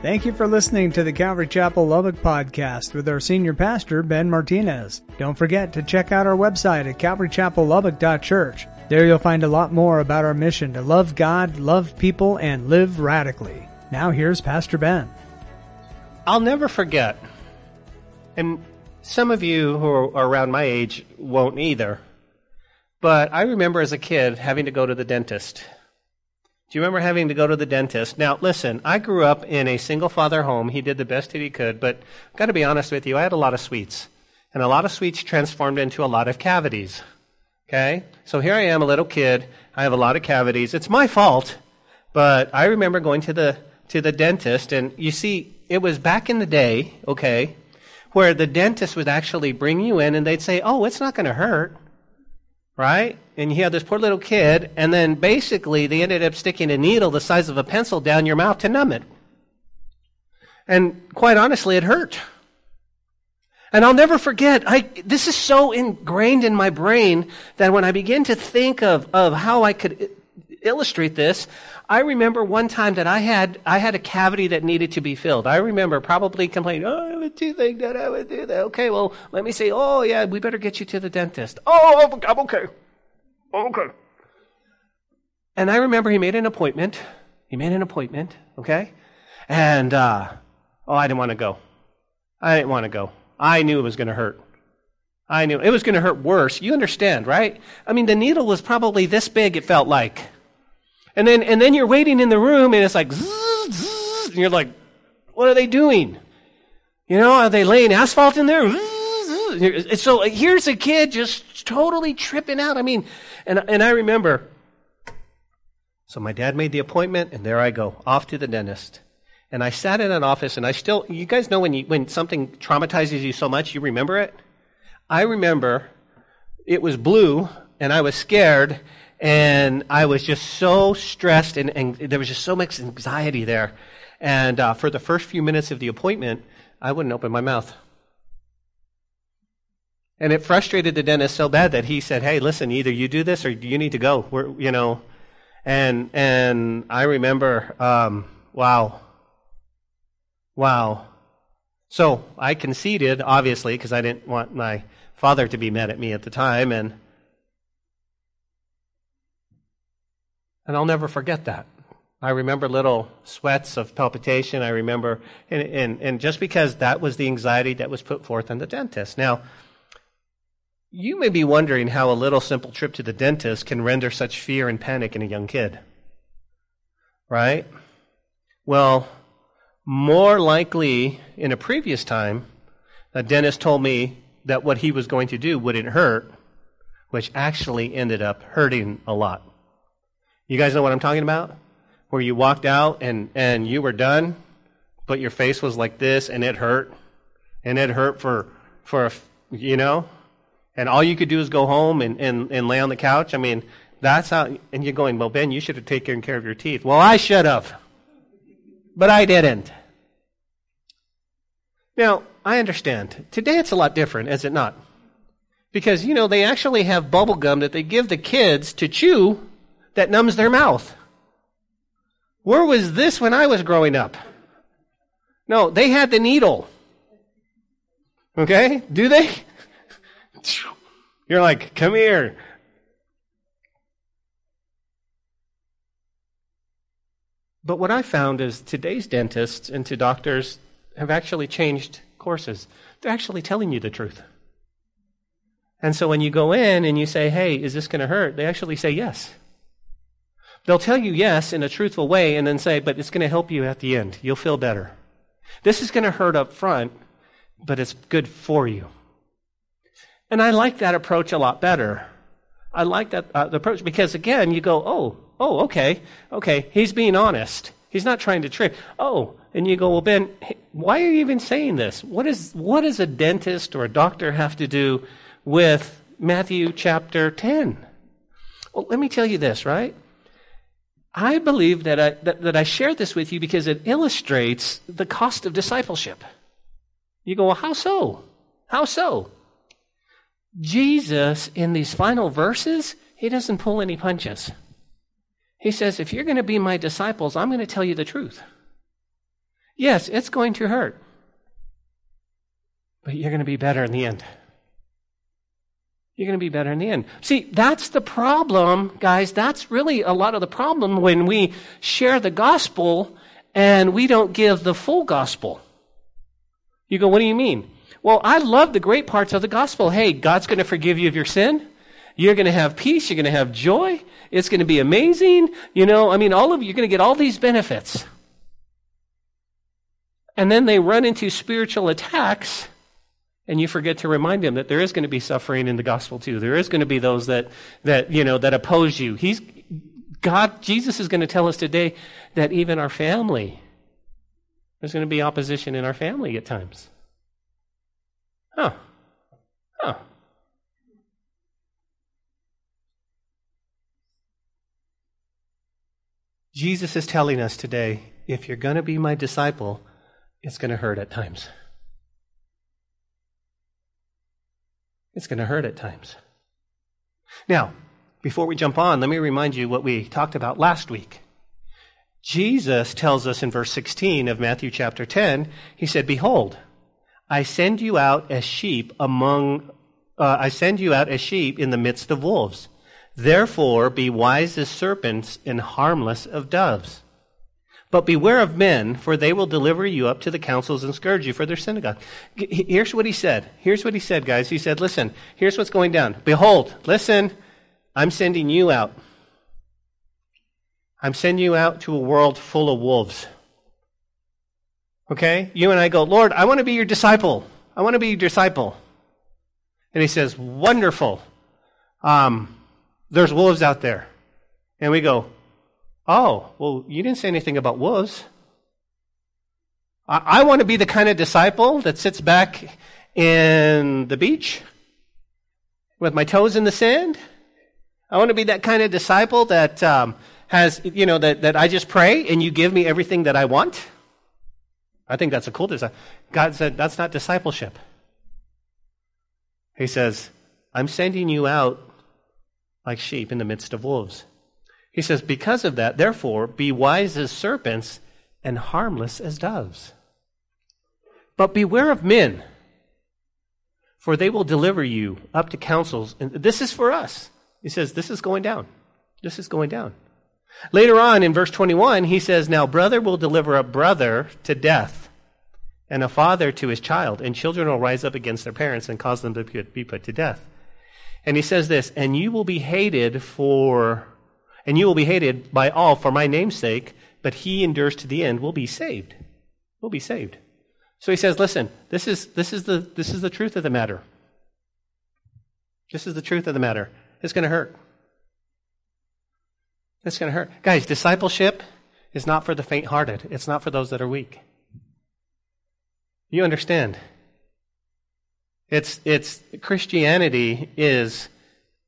Thank you for listening to the Calvary Chapel Lubbock podcast with our senior pastor, Ben Martinez. Don't forget to check out our website at calvarychapellubbock.church. There you'll find a lot more about our mission to love God, love people, and live radically. Now here's Pastor Ben. I'll never forget, and some of you who are around my age won't either, but I remember as a kid having to go to the dentist. Do you remember having to go to the dentist? Now, listen, I grew up in a single father home. He did the best that he could, but I've got to be honest with you, I had a lot of sweets. And a lot of sweets transformed into a lot of cavities. Okay? So here I am, a little kid. I have a lot of cavities. It's my fault, but I remember going to the, to the dentist, and you see, it was back in the day, okay, where the dentist would actually bring you in and they'd say, oh, it's not going to hurt right? And you had this poor little kid, and then basically they ended up sticking a needle the size of a pencil down your mouth to numb it. And quite honestly, it hurt. And I'll never forget, I, this is so ingrained in my brain that when I begin to think of, of how I could illustrate this, I remember one time that I had, I had a cavity that needed to be filled. I remember probably complaining, oh, I have a toothache that I would do that. Okay, well, let me say, oh yeah, we better get you to the dentist. Oh, I'm okay. Okay. And I remember he made an appointment. He made an appointment, okay? And, uh, oh, I didn't want to go. I didn't want to go. I knew it was going to hurt. I knew it was going to hurt worse. You understand, right? I mean, the needle was probably this big, it felt like. And then, and then you're waiting in the room and it's like, zzz, zzz, and you're like, what are they doing? You know, are they laying asphalt in there? So here's a kid just totally tripping out. I mean, and, and I remember, so my dad made the appointment and there I go, off to the dentist. And I sat in an office and I still, you guys know when you, when something traumatizes you so much, you remember it? I remember it was blue and I was scared and I was just so stressed, and, and there was just so much anxiety there. And uh, for the first few minutes of the appointment, I wouldn't open my mouth. And it frustrated the dentist so bad that he said, "Hey, listen, either you do this or you need to go." We're, you know, and and I remember, um, wow, wow. So I conceded, obviously, because I didn't want my father to be mad at me at the time, and And I'll never forget that. I remember little sweats of palpitation. I remember, and, and, and just because that was the anxiety that was put forth in the dentist. Now, you may be wondering how a little simple trip to the dentist can render such fear and panic in a young kid. Right? Well, more likely in a previous time, a dentist told me that what he was going to do wouldn't hurt, which actually ended up hurting a lot. You guys know what I'm talking about? Where you walked out and, and you were done, but your face was like this and it hurt. And it hurt for, for a, you know? And all you could do is go home and, and, and lay on the couch. I mean, that's how, and you're going, well, Ben, you should have taken care of your teeth. Well, I should have. But I didn't. Now, I understand. Today it's a lot different, is it not? Because, you know, they actually have bubble gum that they give the kids to chew that numbs their mouth. Where was this when I was growing up? No, they had the needle. Okay? Do they? You're like, come here. But what I found is today's dentists and to doctors have actually changed courses. They're actually telling you the truth. And so when you go in and you say, hey, is this going to hurt? They actually say yes. They'll tell you yes in a truthful way and then say, but it's going to help you at the end. You'll feel better. This is going to hurt up front, but it's good for you. And I like that approach a lot better. I like that uh, approach because again, you go, oh, oh, okay, okay, he's being honest. He's not trying to trick. Oh, and you go, well, Ben, why are you even saying this? What is what does a dentist or a doctor have to do with Matthew chapter ten? Well, let me tell you this, right? I believe that I, that, that I share this with you because it illustrates the cost of discipleship. You go, well, how so? How so? Jesus, in these final verses, he doesn't pull any punches. He says, if you're going to be my disciples, I'm going to tell you the truth. Yes, it's going to hurt. But you're going to be better in the end. You're going to be better in the end. See, that's the problem, guys. That's really a lot of the problem when we share the gospel and we don't give the full gospel. You go, what do you mean? Well, I love the great parts of the gospel. Hey, God's going to forgive you of your sin. You're going to have peace. You're going to have joy. It's going to be amazing. You know, I mean, all of you, you're going to get all these benefits. And then they run into spiritual attacks and you forget to remind him that there is going to be suffering in the gospel too. There is going to be those that, that, you know, that oppose you. He's, God, Jesus is going to tell us today that even our family, there's going to be opposition in our family at times. Huh. Huh. Jesus is telling us today if you're going to be my disciple, it's going to hurt at times. It's going to hurt at times. Now, before we jump on, let me remind you what we talked about last week. Jesus tells us in verse 16 of Matthew chapter 10, he said, Behold, I send you out as sheep among, uh, I send you out as sheep in the midst of wolves. Therefore, be wise as serpents and harmless of doves. But beware of men, for they will deliver you up to the councils and scourge you for their synagogue. Here's what he said. Here's what he said, guys. He said, Listen, here's what's going down. Behold, listen, I'm sending you out. I'm sending you out to a world full of wolves. Okay? You and I go, Lord, I want to be your disciple. I want to be your disciple. And he says, Wonderful. Um, there's wolves out there. And we go, Oh, well, you didn't say anything about wolves. I, I want to be the kind of disciple that sits back in the beach with my toes in the sand. I want to be that kind of disciple that um, has, you know, that, that I just pray and you give me everything that I want. I think that's a cool design. God said, that's not discipleship. He says, I'm sending you out like sheep in the midst of wolves. He says, Because of that, therefore, be wise as serpents and harmless as doves. But beware of men, for they will deliver you up to councils. And this is for us. He says, This is going down. This is going down. Later on in verse 21, he says, Now brother will deliver a brother to death, and a father to his child, and children will rise up against their parents and cause them to be put to death. And he says this, And you will be hated for and you will be hated by all for my name's sake, but he endures to the end will be saved. Will be saved. So he says, listen, this is, this is, the, this is the truth of the matter. This is the truth of the matter. It's going to hurt. It's going to hurt. Guys, discipleship is not for the faint hearted, it's not for those that are weak. You understand? It's, it's, Christianity is,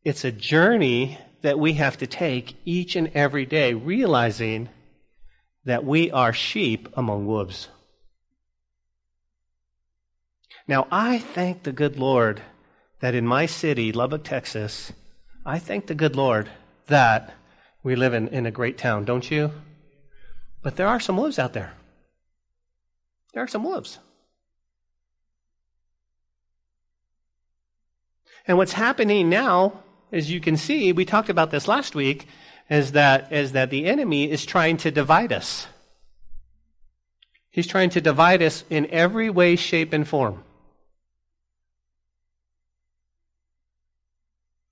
it's a journey that we have to take each and every day, realizing that we are sheep among wolves. Now, I thank the good Lord that in my city, Lubbock, Texas, I thank the good Lord that we live in, in a great town, don't you? But there are some wolves out there. There are some wolves. And what's happening now as you can see, we talked about this last week, is that, is that the enemy is trying to divide us. He's trying to divide us in every way, shape, and form.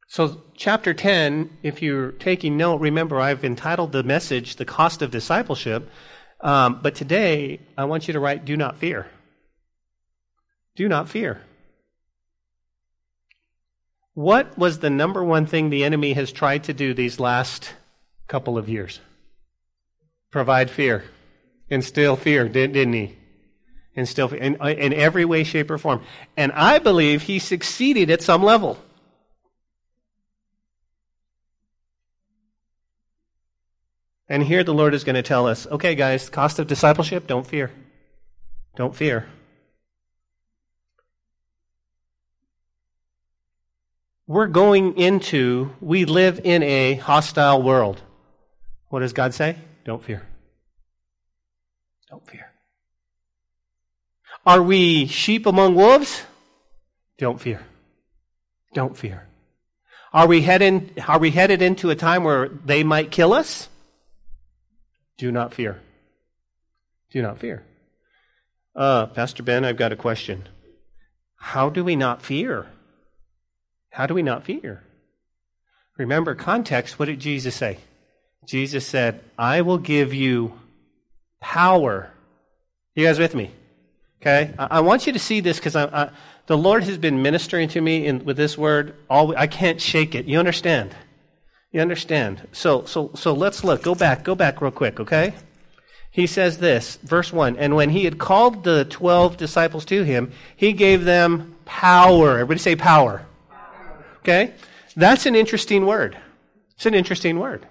So, chapter 10, if you're taking note, remember I've entitled the message The Cost of Discipleship. Um, but today, I want you to write, Do not fear. Do not fear. What was the number one thing the enemy has tried to do these last couple of years? Provide fear. Instill fear, didn't he? Instill fear in, uh, in every way, shape, or form. And I believe he succeeded at some level. And here the Lord is going to tell us okay, guys, cost of discipleship, don't fear. Don't fear. We're going into, we live in a hostile world. What does God say? Don't fear. Don't fear. Are we sheep among wolves? Don't fear. Don't fear. Are we headed, are we headed into a time where they might kill us? Do not fear. Do not fear. Uh, Pastor Ben, I've got a question. How do we not fear? How do we not fear? Remember context. What did Jesus say? Jesus said, I will give you power. You guys with me? Okay? I, I want you to see this because the Lord has been ministering to me in, with this word. All, I can't shake it. You understand? You understand? So, so, so let's look. Go back. Go back real quick, okay? He says this, verse 1 And when he had called the 12 disciples to him, he gave them power. Everybody say power. Okay? That's an interesting word. It's an interesting word.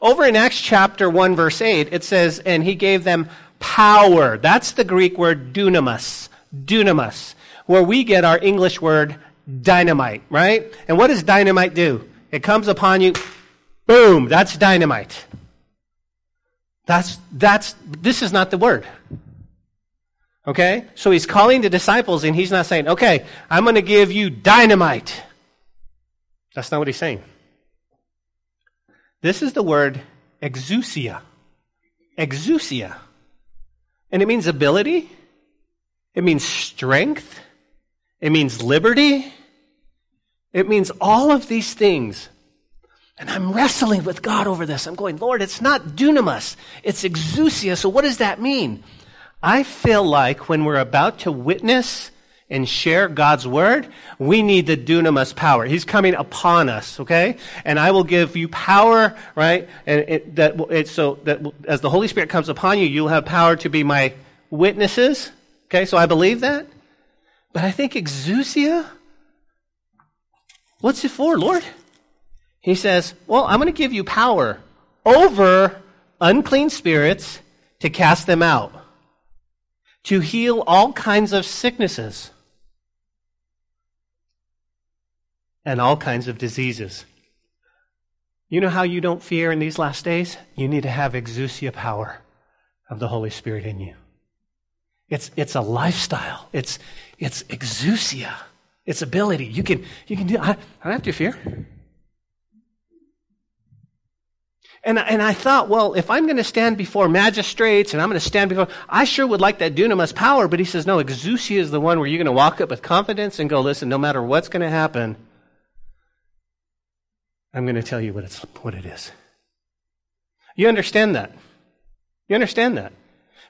Over in Acts chapter 1, verse 8, it says, And he gave them power. That's the Greek word dunamis. Dunamis. Where we get our English word dynamite, right? And what does dynamite do? It comes upon you, boom, that's dynamite. That's, that's, this is not the word. Okay? So he's calling the disciples and he's not saying, okay, I'm going to give you dynamite. That's not what he's saying. This is the word exousia. Exousia. And it means ability. It means strength. It means liberty. It means all of these things. And I'm wrestling with God over this. I'm going, Lord, it's not dunamis, it's exousia. So what does that mean? I feel like when we're about to witness and share God's word, we need the dunamis power. He's coming upon us, okay? And I will give you power, right? And it, that it, so that as the Holy Spirit comes upon you, you'll have power to be my witnesses. Okay, so I believe that. But I think exousia. What's it for, Lord? He says, Well, I'm going to give you power over unclean spirits to cast them out, to heal all kinds of sicknesses and all kinds of diseases. You know how you don't fear in these last days? You need to have exousia power of the Holy Spirit in you. It's, it's a lifestyle. It's, it's exousia. It's ability. You can, you can do, I, I don't have to fear. And, and I thought, well, if I'm going to stand before magistrates and I'm going to stand before, I sure would like that dunamis power. But he says, no, exousia is the one where you're going to walk up with confidence and go, listen, no matter what's going to happen, I'm going to tell you what, it's, what it is. You understand that? You understand that?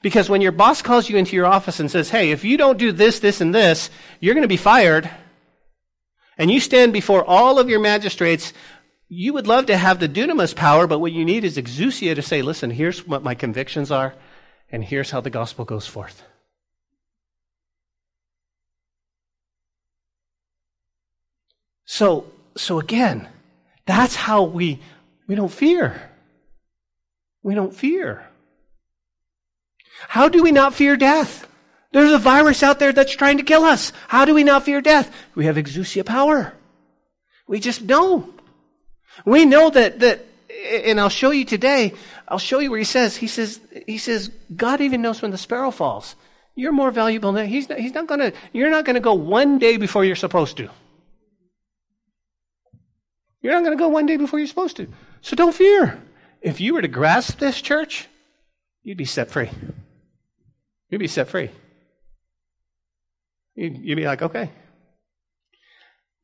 Because when your boss calls you into your office and says, hey, if you don't do this, this, and this, you're going to be fired. And you stand before all of your magistrates you would love to have the dunamis power, but what you need is exousia to say, listen, here's what my convictions are, and here's how the gospel goes forth. So, so again, that's how we, we don't fear. We don't fear. How do we not fear death? There's a virus out there that's trying to kill us. How do we not fear death? We have exousia power. We just know. We know that, that, and I'll show you today, I'll show you where he says, he says, he says, God even knows when the sparrow falls. You're more valuable than he's not, he's not gonna, you're not gonna go one day before you're supposed to. You're not gonna go one day before you're supposed to. So don't fear. If you were to grasp this church, you'd be set free. You'd be set free. You'd, you'd be like, okay.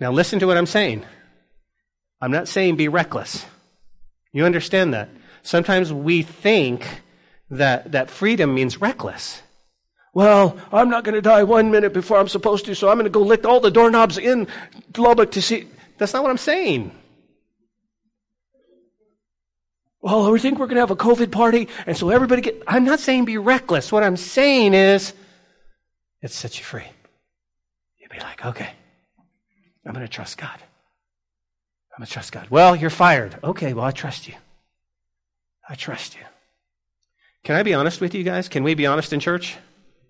Now listen to what I'm saying. I'm not saying be reckless. You understand that? Sometimes we think that, that freedom means reckless. Well, I'm not going to die one minute before I'm supposed to, so I'm going to go lick all the doorknobs in Lubbock to see. That's not what I'm saying. Well, we think we're going to have a COVID party, and so everybody get. I'm not saying be reckless. What I'm saying is, it sets you free. You'd be like, okay, I'm going to trust God. I'm going to trust God. Well, you're fired. Okay, well, I trust you. I trust you. Can I be honest with you guys? Can we be honest in church?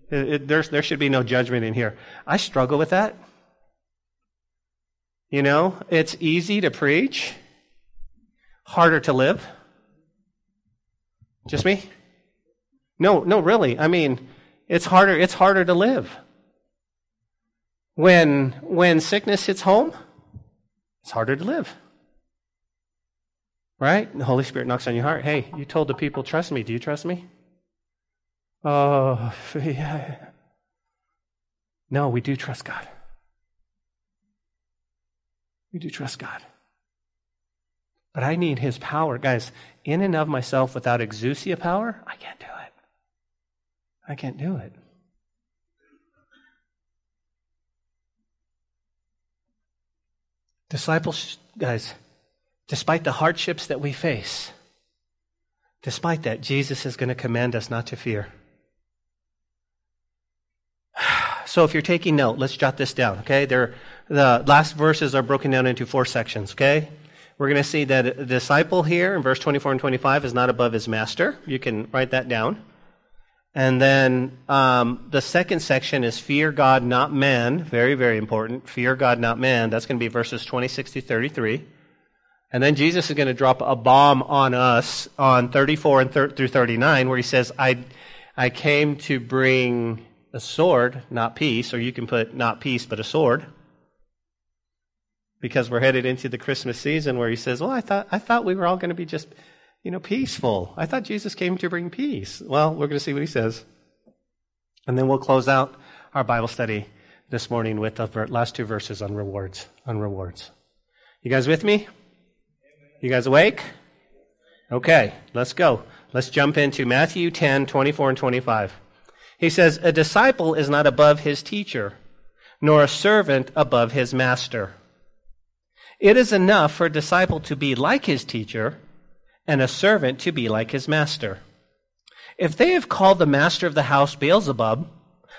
It, it, there should be no judgment in here. I struggle with that. You know, it's easy to preach, harder to live. Just me? No, no, really. I mean, it's harder, it's harder to live. When, when sickness hits home, it's harder to live. Right? The Holy Spirit knocks on your heart. Hey, you told the people, trust me. Do you trust me? Oh, yeah. No, we do trust God. We do trust God. But I need His power. Guys, in and of myself without exousia power, I can't do it. I can't do it. Disciples, guys, despite the hardships that we face, despite that, Jesus is going to command us not to fear. So if you're taking note, let's jot this down, okay? There, the last verses are broken down into four sections, okay? We're going to see that a disciple here in verse 24 and 25 is not above his master. You can write that down. And then um, the second section is fear God, not man. Very, very important. Fear God, not man. That's going to be verses 26 to 33. And then Jesus is going to drop a bomb on us on 34 and thir- through 39, where he says, I, I came to bring a sword, not peace, or you can put not peace, but a sword. Because we're headed into the Christmas season where he says, Well, I thought, I thought we were all going to be just you know, peaceful. I thought Jesus came to bring peace. Well, we're going to see what he says. And then we'll close out our Bible study this morning with the last two verses on rewards. On rewards. You guys with me? You guys awake? Okay, let's go. Let's jump into Matthew 10, 24 and 25. He says, A disciple is not above his teacher, nor a servant above his master. It is enough for a disciple to be like his teacher and a servant to be like his master. If they have called the master of the house Beelzebub,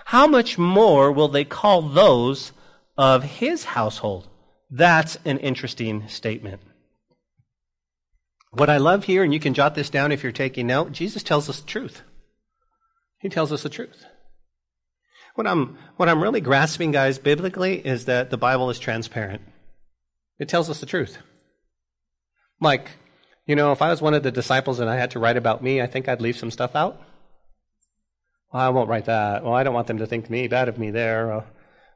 how much more will they call those of his household? That's an interesting statement. What I love here, and you can jot this down if you're taking note, Jesus tells us the truth. He tells us the truth. What I'm, what I'm really grasping, guys, biblically, is that the Bible is transparent. It tells us the truth. Like, you know, if I was one of the disciples and I had to write about me, I think I'd leave some stuff out. Well, I won't write that. Well, I don't want them to think me bad of me there. Uh,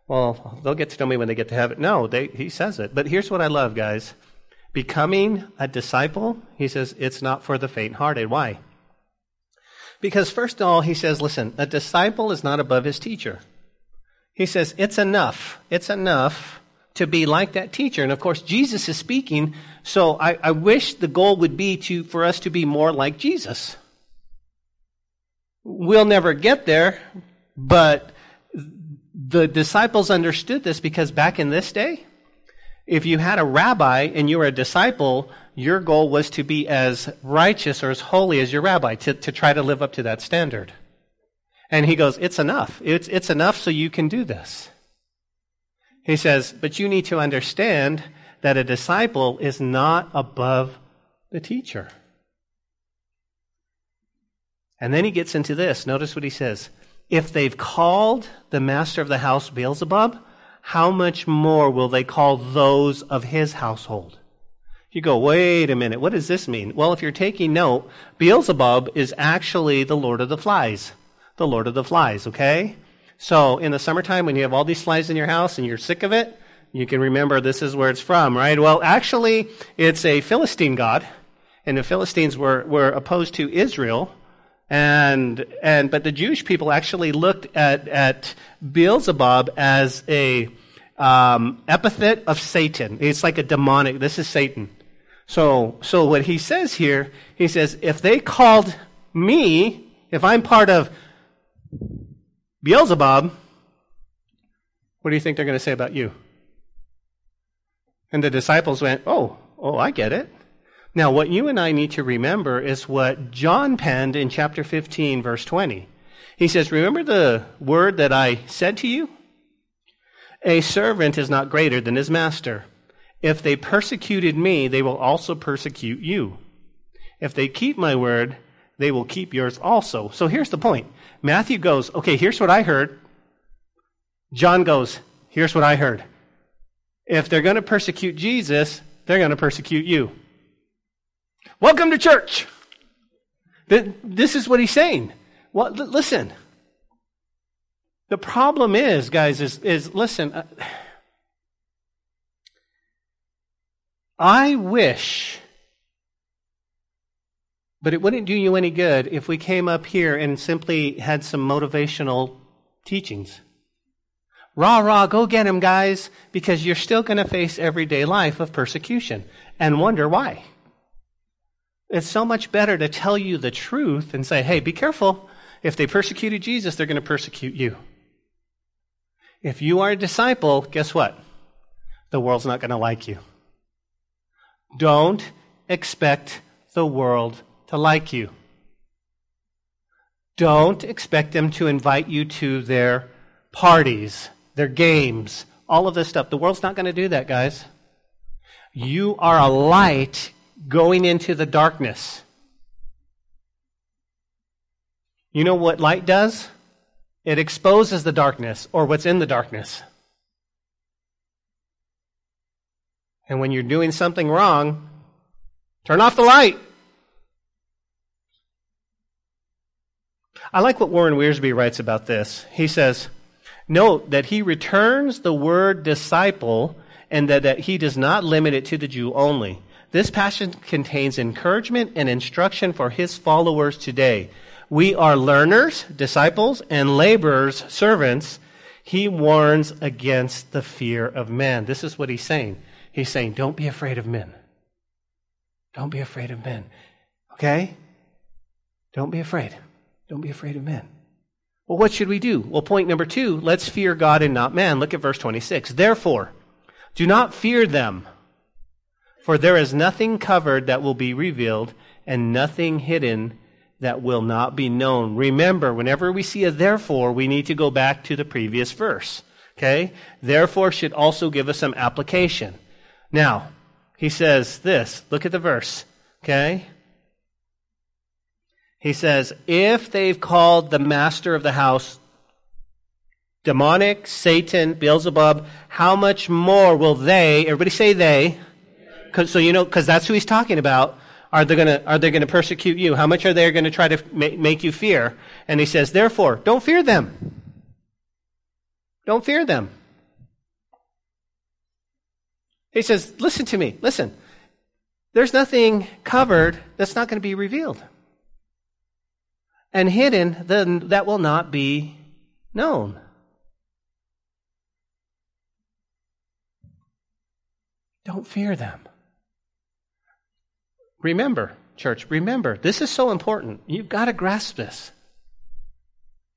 well, they'll get to know me when they get to heaven. No, they, he says it. But here's what I love, guys. Becoming a disciple, he says, it's not for the faint hearted. Why? Because, first of all, he says, listen, a disciple is not above his teacher. He says, it's enough. It's enough to be like that teacher. And of course, Jesus is speaking, so I, I wish the goal would be to, for us to be more like Jesus. We'll never get there, but the disciples understood this because back in this day, if you had a rabbi and you were a disciple, your goal was to be as righteous or as holy as your rabbi, to, to try to live up to that standard. And he goes, It's enough. It's, it's enough so you can do this. He says, but you need to understand that a disciple is not above the teacher. And then he gets into this. Notice what he says. If they've called the master of the house Beelzebub, how much more will they call those of his household? You go, wait a minute, what does this mean? Well, if you're taking note, Beelzebub is actually the Lord of the Flies. The Lord of the Flies, okay? So in the summertime, when you have all these flies in your house and you're sick of it, you can remember this is where it's from, right? Well, actually, it's a Philistine god, and the Philistines were, were opposed to Israel. And, and, but the Jewish people actually looked at, at Beelzebub as a, um, epithet of Satan. It's like a demonic, this is Satan. So, so what he says here, he says, if they called me, if I'm part of Beelzebub, what do you think they're going to say about you? And the disciples went, Oh, oh, I get it. Now, what you and I need to remember is what John penned in chapter 15, verse 20. He says, Remember the word that I said to you? A servant is not greater than his master. If they persecuted me, they will also persecute you. If they keep my word, they will keep yours also. So here's the point Matthew goes, okay, here's what I heard. John goes, here's what I heard. If they're going to persecute Jesus, they're going to persecute you. Welcome to church. This is what he's saying. Well, listen. The problem is, guys, is, is listen, uh, I wish, but it wouldn't do you any good if we came up here and simply had some motivational teachings. Rah, rah, go get him, guys, because you're still going to face everyday life of persecution and wonder why. It's so much better to tell you the truth and say, hey, be careful. If they persecuted Jesus, they're going to persecute you. If you are a disciple, guess what? The world's not going to like you. Don't expect the world to like you. Don't expect them to invite you to their parties, their games, all of this stuff. The world's not going to do that, guys. You are a light going into the darkness. You know what light does? It exposes the darkness or what's in the darkness. And when you're doing something wrong, turn off the light. I like what Warren Wiersbe writes about this. He says, Note that he returns the word disciple and that, that he does not limit it to the Jew only. This passage contains encouragement and instruction for his followers today. We are learners, disciples, and laborers, servants. He warns against the fear of man. This is what he's saying. He's saying, don't be afraid of men. Don't be afraid of men. Okay? Don't be afraid. Don't be afraid of men. Well, what should we do? Well, point number two, let's fear God and not man. Look at verse 26. Therefore, do not fear them for there is nothing covered that will be revealed, and nothing hidden that will not be known. Remember, whenever we see a therefore, we need to go back to the previous verse. Okay? Therefore should also give us some application. Now, he says this. Look at the verse. Okay? He says, if they've called the master of the house demonic, Satan, Beelzebub, how much more will they, everybody say they, so you know, because that's who he's talking about. Are they going to are they going to persecute you? How much are they going to try to make, make you fear? And he says, therefore, don't fear them. Don't fear them. He says, listen to me. Listen. There's nothing covered that's not going to be revealed. And hidden, then that will not be known. Don't fear them. Remember, church, remember, this is so important. You've got to grasp this.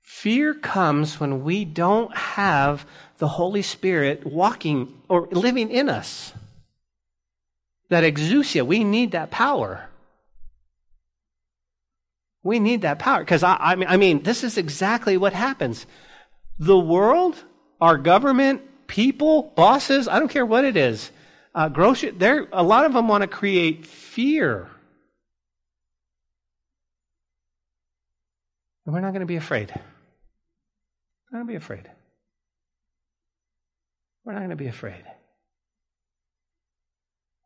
Fear comes when we don't have the Holy Spirit walking or living in us. That exousia, we need that power. We need that power. Because I, I, mean, I mean, this is exactly what happens. The world, our government, people, bosses, I don't care what it is, uh, grocery, a lot of them want to create fear. And we're not going to be afraid. We're not going to be afraid. We're not going to be afraid.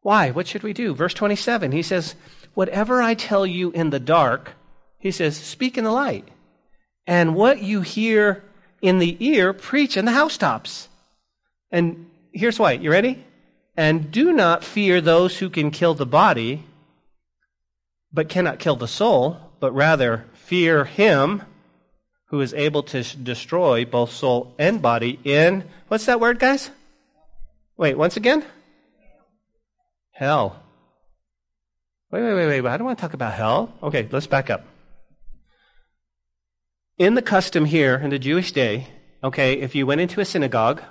Why? What should we do? Verse 27, he says, Whatever I tell you in the dark, he says, speak in the light. And what you hear in the ear, preach in the housetops. And here's why. You ready? And do not fear those who can kill the body, but cannot kill the soul, but rather fear him who is able to destroy both soul and body in, what's that word, guys? Wait, once again? Hell. Wait, wait, wait, wait. I don't want to talk about hell. Okay, let's back up. In the custom here, in the Jewish day, okay, if you went into a synagogue,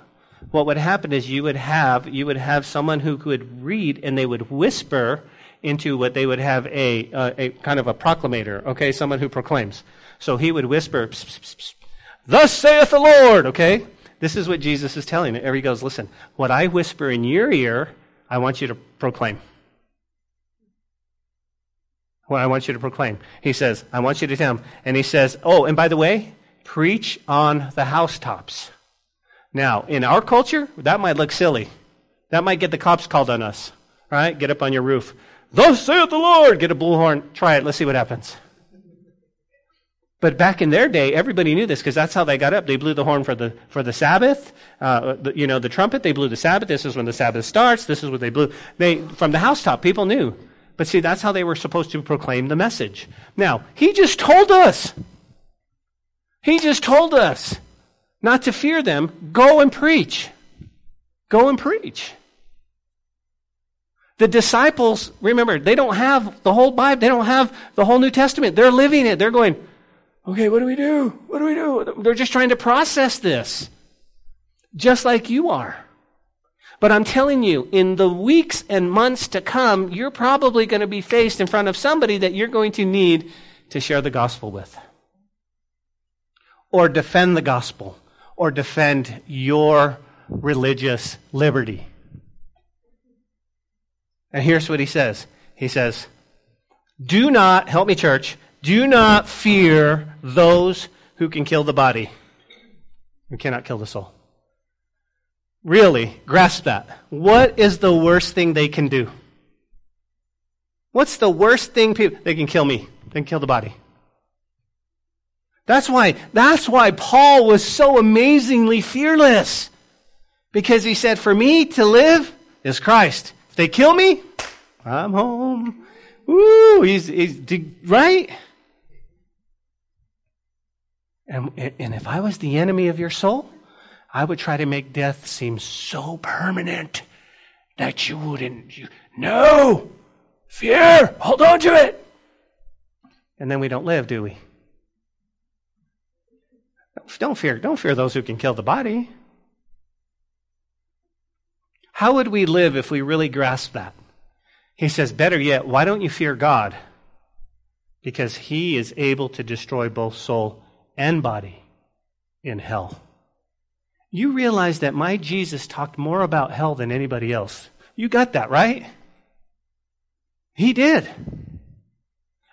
what would happen is you would have you would have someone who could read and they would whisper into what they would have a, a kind of a proclamator, okay, someone who proclaims. So he would whisper, pss, pss, pss, "Thus saith the Lord." Okay, this is what Jesus is telling. He goes. Listen, what I whisper in your ear, I want you to proclaim. What I want you to proclaim. He says, I want you to tell him. And he says, Oh, and by the way, preach on the housetops. Now, in our culture, that might look silly. That might get the cops called on us. Right? Get up on your roof. Thus saith the Lord. Get a bullhorn. Try it. Let's see what happens. But back in their day, everybody knew this because that's how they got up. They blew the horn for the, for the Sabbath. Uh, you know, the trumpet, they blew the Sabbath. This is when the Sabbath starts. This is what they blew. They, from the housetop, people knew. But see, that's how they were supposed to proclaim the message. Now, he just told us. He just told us not to fear them. Go and preach. Go and preach. The disciples, remember, they don't have the whole Bible. They don't have the whole New Testament. They're living it. They're going, okay, what do we do? What do we do? They're just trying to process this. Just like you are. But I'm telling you, in the weeks and months to come, you're probably going to be faced in front of somebody that you're going to need to share the gospel with. Or defend the gospel. Or defend your religious liberty. And here's what he says He says, Do not, help me, church, do not fear those who can kill the body, who cannot kill the soul. Really, grasp that. What is the worst thing they can do? What's the worst thing people, they can kill me, they can kill the body. That's why, that's why Paul was so amazingly fearless. Because he said, for me to live is Christ. If they kill me, I'm home. Woo! He's, he's right? And, and if I was the enemy of your soul, I would try to make death seem so permanent that you wouldn't. You, no! Fear! Hold on to it! And then we don't live, do we? Don't fear. Don't fear those who can kill the body. How would we live if we really grasp that? He says, better yet, why don't you fear God? Because he is able to destroy both soul and body in hell. You realize that my Jesus talked more about hell than anybody else. You got that, right? He did.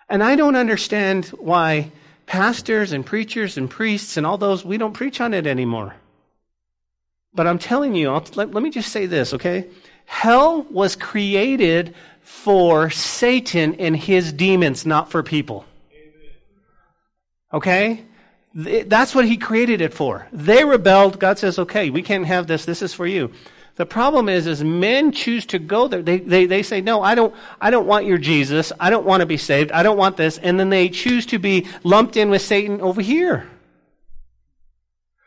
And I don't understand why pastors and preachers and priests and all those, we don't preach on it anymore. But I'm telling you, let, let me just say this, okay? Hell was created for Satan and his demons, not for people. Okay? That's what he created it for. They rebelled. God says, okay, we can't have this. This is for you. The problem is, is men choose to go there. They, they, they say, no, I don't, I don't want your Jesus. I don't want to be saved. I don't want this. And then they choose to be lumped in with Satan over here.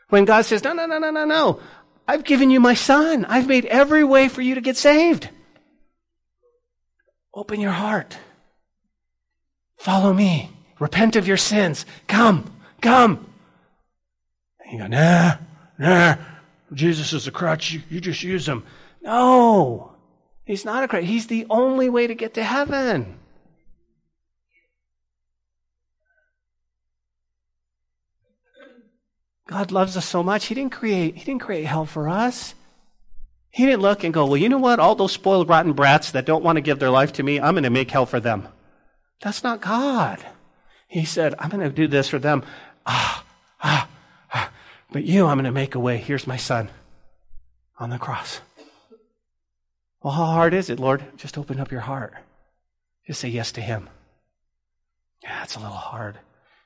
When God says, no, no, no, no, no, no. I've given you my son. I've made every way for you to get saved. Open your heart. Follow me. Repent of your sins. Come, come. And you go, nah, nah. Jesus is a crutch. You, you just use him. No, he's not a crutch. He's the only way to get to heaven. God loves us so much. He didn't create, he didn't create hell for us. He didn't look and go, well, you know what? All those spoiled, rotten brats that don't want to give their life to me, I'm going to make hell for them. That's not God. He said, I'm going to do this for them. Ah, ah, ah. But you, I'm going to make a way. Here's my son on the cross. Well, how hard is it, Lord? Just open up your heart. Just say yes to him. Yeah, it's a little hard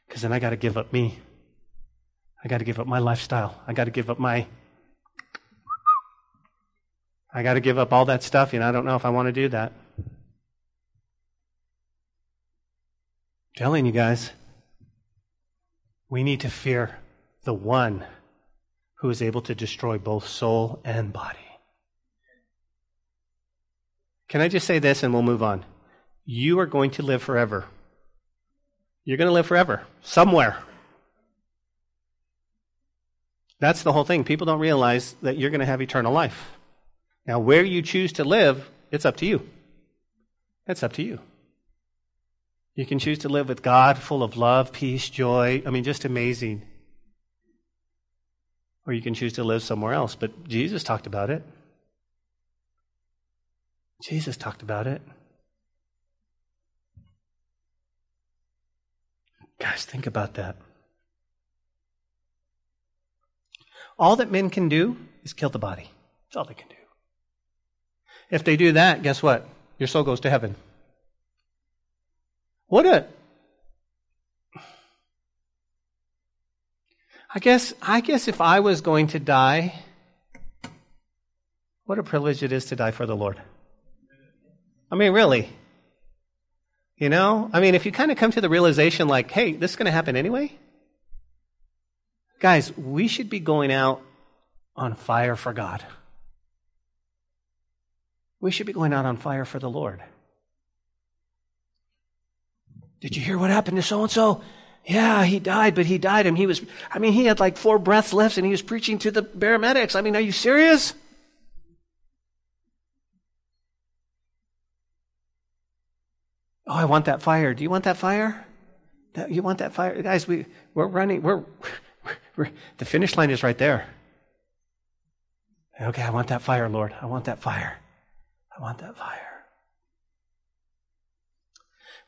because then I got to give up me. I got to give up my lifestyle. I got to give up my. I got to give up all that stuff, and I don't know if I want to do that. I'm telling you guys, we need to fear the one who is able to destroy both soul and body. Can I just say this and we'll move on? You are going to live forever. You're going to live forever, somewhere. That's the whole thing. People don't realize that you're going to have eternal life. Now, where you choose to live, it's up to you. It's up to you. You can choose to live with God, full of love, peace, joy. I mean, just amazing. Or you can choose to live somewhere else. But Jesus talked about it. Jesus talked about it. Guys, think about that. All that men can do is kill the body. That's all they can do. If they do that, guess what? Your soul goes to heaven. What a I guess, I guess if I was going to die, what a privilege it is to die for the Lord. I mean, really. You know? I mean, if you kind of come to the realization like, hey, this is going to happen anyway, guys, we should be going out on fire for God. We should be going out on fire for the Lord. Did you hear what happened to so and so? Yeah, he died, but he died and he was, I mean, he had like four breaths left and he was preaching to the paramedics. I mean, are you serious? Oh, I want that fire. Do you want that fire? You want that fire? Guys, we, we're running, we're, we're, the finish line is right there. Okay, I want that fire, Lord. I want that fire. I want that fire.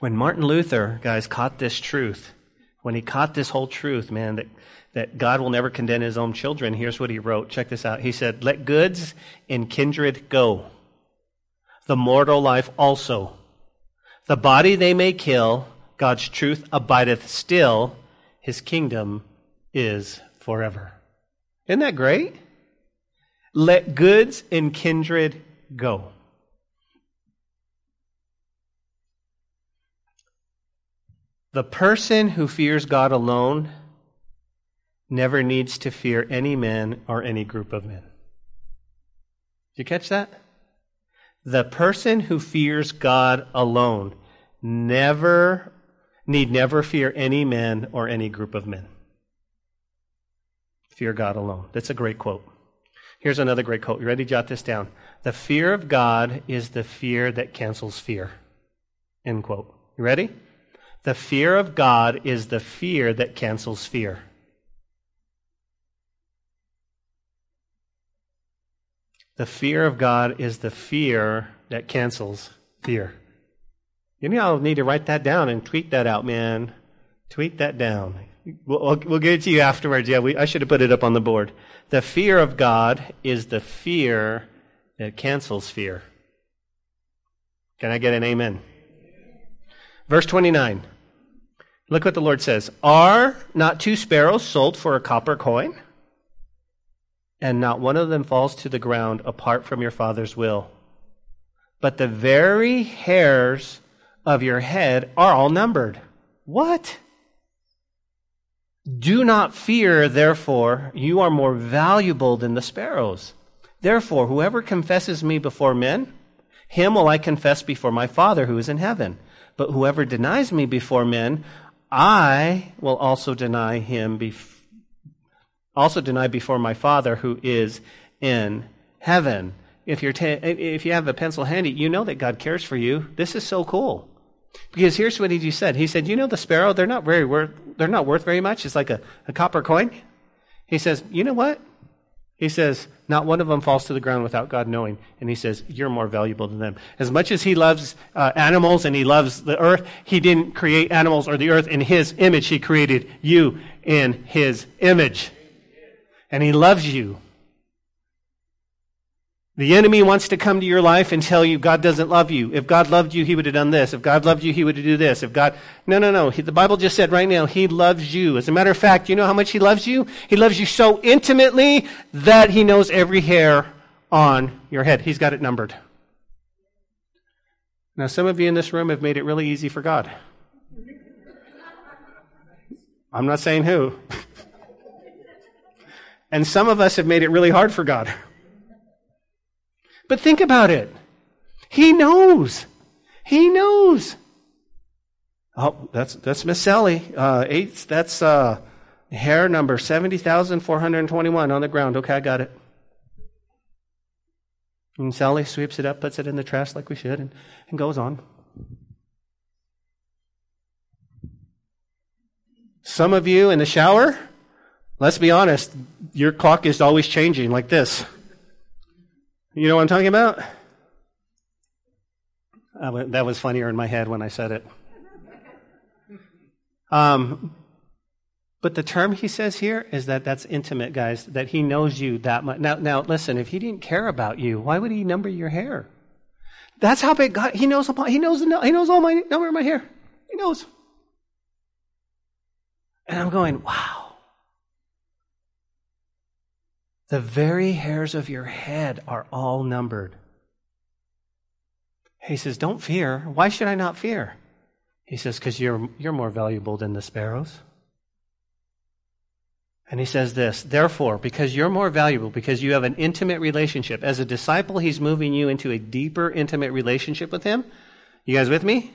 When Martin Luther, guys, caught this truth, when he caught this whole truth, man, that, that God will never condemn his own children, here's what he wrote. Check this out. He said, Let goods and kindred go, the mortal life also. The body they may kill, God's truth abideth still, his kingdom is forever. Isn't that great? Let goods and kindred go. The person who fears God alone never needs to fear any man or any group of men. Did you catch that? The person who fears God alone never need never fear any man or any group of men. Fear God alone. That's a great quote. Here's another great quote. You ready jot this down? The fear of God is the fear that cancels fear. End quote. You ready? The fear of God is the fear that cancels fear. The fear of God is the fear that cancels fear. You know, I'll need to write that down and tweet that out, man. Tweet that down. We'll, we'll get it to you afterwards. Yeah, we, I should have put it up on the board. The fear of God is the fear that cancels fear. Can I get an amen? Verse 29. Look what the Lord says. Are not two sparrows sold for a copper coin? And not one of them falls to the ground apart from your Father's will. But the very hairs of your head are all numbered. What? Do not fear, therefore, you are more valuable than the sparrows. Therefore, whoever confesses me before men, him will I confess before my Father who is in heaven. But whoever denies me before men, I will also deny him, bef- also deny before my Father who is in heaven. If, you're ta- if you have a pencil handy, you know that God cares for you. This is so cool. Because here's what he just said. He said, you know the sparrow, they're not very worth, they're not worth very much. It's like a, a copper coin. He says, you know what? He says, not one of them falls to the ground without God knowing. And he says, You're more valuable than them. As much as he loves uh, animals and he loves the earth, he didn't create animals or the earth in his image. He created you in his image. And he loves you. The enemy wants to come to your life and tell you God doesn't love you. If God loved you, he would have done this. If God loved you, he would have do this. If God, no, no, no. He, the Bible just said right now, he loves you. As a matter of fact, you know how much he loves you? He loves you so intimately that he knows every hair on your head. He's got it numbered. Now, some of you in this room have made it really easy for God. I'm not saying who. and some of us have made it really hard for God. But think about it. He knows. He knows. Oh, that's that's Miss Sally. Uh, eight. That's uh, hair number seventy thousand four hundred twenty-one on the ground. Okay, I got it. And Sally sweeps it up, puts it in the trash like we should, and, and goes on. Some of you in the shower, let's be honest, your clock is always changing like this. You know what I'm talking about? Uh, that was funnier in my head when I said it. Um, but the term he says here is that that's intimate, guys, that he knows you that much. Now, now, listen, if he didn't care about you, why would he number your hair? That's how big God, he knows, he knows, he knows all my number of my hair. He knows. And I'm going, wow. The very hairs of your head are all numbered. He says, Don't fear. Why should I not fear? He says, Because you're, you're more valuable than the sparrows. And he says this, therefore, because you're more valuable, because you have an intimate relationship, as a disciple, he's moving you into a deeper, intimate relationship with him. You guys with me?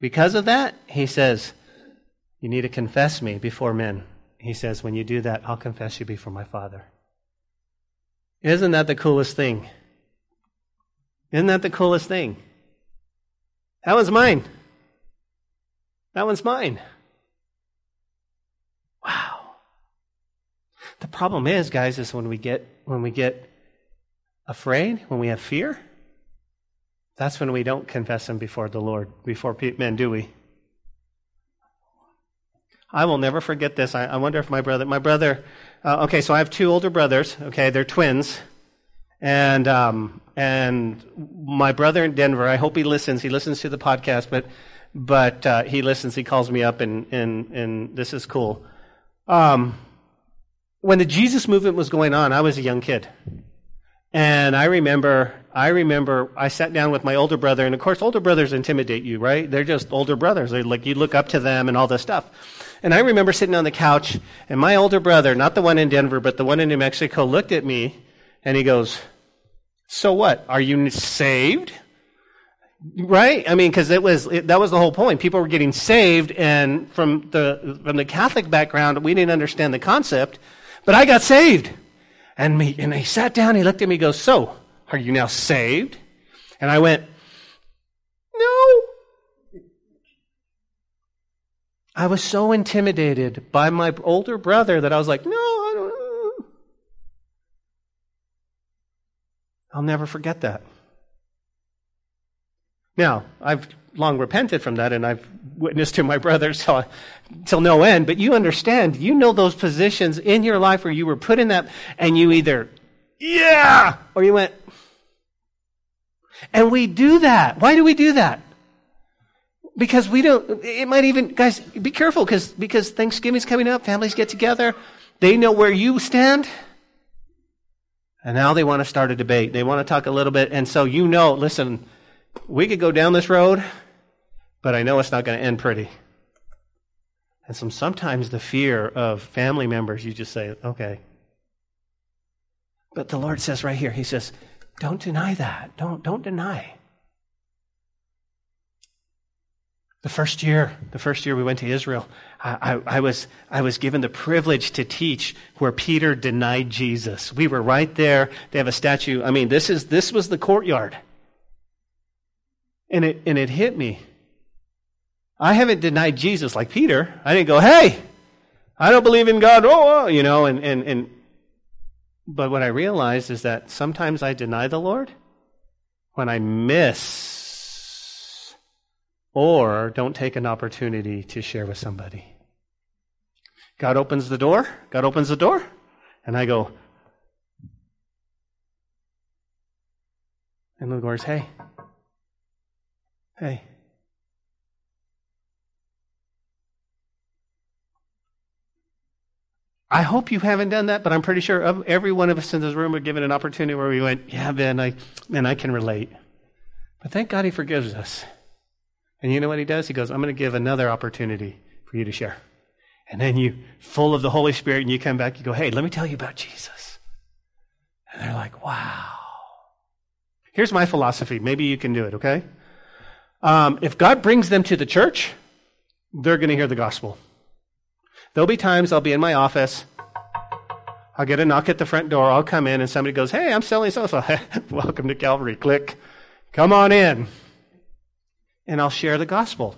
Because of that, he says, you need to confess me before men. He says, when you do that, I'll confess you before my Father. Isn't that the coolest thing? Isn't that the coolest thing? That one's mine. That one's mine. Wow. The problem is, guys, is when we get when we get afraid, when we have fear, that's when we don't confess him before the Lord, before men, do we? I will never forget this. I, I wonder if my brother, my brother, uh, okay, so I have two older brothers. Okay, they're twins, and um, and my brother in Denver. I hope he listens. He listens to the podcast, but but uh, he listens. He calls me up, and and and this is cool. Um, when the Jesus movement was going on, I was a young kid. And I remember, I remember, I sat down with my older brother, and of course, older brothers intimidate you, right? They're just older brothers. They're like, you look up to them and all this stuff. And I remember sitting on the couch, and my older brother, not the one in Denver, but the one in New Mexico, looked at me, and he goes, so what? Are you saved? Right? I mean, because it was it, that was the whole point. People were getting saved, and from the from the Catholic background, we didn't understand the concept. But I got saved. And, me, and he sat down, he looked at me, he goes, So, are you now saved? And I went, No. I was so intimidated by my older brother that I was like, No, I don't. I'll never forget that. Now, I've long repented from that and I've witnessed to my brothers till, till no end. But you understand, you know those positions in your life where you were put in that and you either, yeah, or you went, and we do that. Why do we do that? Because we don't, it might even, guys, be careful because, because Thanksgiving's coming up, families get together, they know where you stand. And now they want to start a debate. They want to talk a little bit. And so you know, listen, we could go down this road, but I know it's not going to end pretty. And so sometimes the fear of family members, you just say, okay. But the Lord says right here, He says, don't deny that. Don't, don't deny. The first year, the first year we went to Israel, I, I, I, was, I was given the privilege to teach where Peter denied Jesus. We were right there. They have a statue. I mean, this is, this was the courtyard. And it, and it hit me. I haven't denied Jesus like Peter. I didn't go, hey, I don't believe in God. Oh, oh, you know, and, and, and, but what I realized is that sometimes I deny the Lord when I miss or don't take an opportunity to share with somebody. God opens the door. God opens the door. And I go, and Lord goes, hey, Hey. I hope you haven't done that, but I'm pretty sure every one of us in this room are given an opportunity where we went, yeah, Ben, I, man, I can relate. But thank God he forgives us. And you know what he does? He goes, I'm going to give another opportunity for you to share. And then you, full of the Holy Spirit, and you come back, you go, hey, let me tell you about Jesus. And they're like, wow. Here's my philosophy. Maybe you can do it, okay? Um, if God brings them to the church, they're going to hear the gospel. There'll be times I'll be in my office. I'll get a knock at the front door. I'll come in and somebody goes, Hey, I'm selling so. Welcome to Calvary. Click. Come on in. And I'll share the gospel.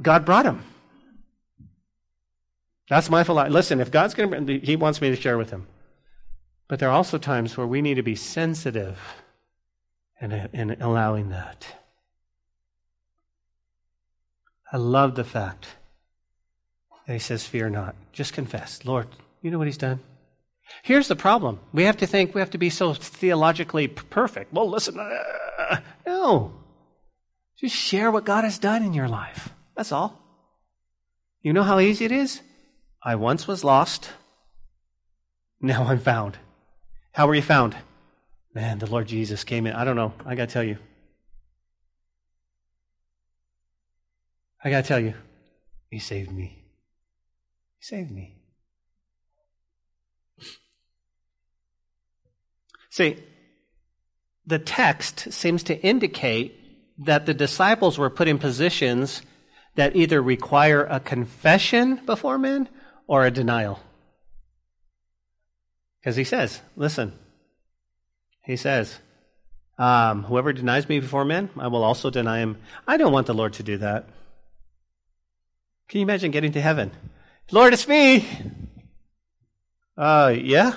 God brought him. That's my philosophy. Listen, if God's going to, He wants me to share with Him. But there are also times where we need to be sensitive in, in allowing that. I love the fact that he says, Fear not. Just confess. Lord, you know what he's done? Here's the problem. We have to think we have to be so theologically perfect. Well, listen, uh, no. Just share what God has done in your life. That's all. You know how easy it is? I once was lost, Now I'm found. How were you found? Man, the Lord Jesus came in. I don't know. I got to tell you. I got to tell you. He saved me. He saved me. See, the text seems to indicate that the disciples were put in positions that either require a confession before men or a denial. Because he says, listen, he says, um, whoever denies me before men, I will also deny him. I don't want the Lord to do that. Can you imagine getting to heaven? Lord, it's me. Uh, yeah?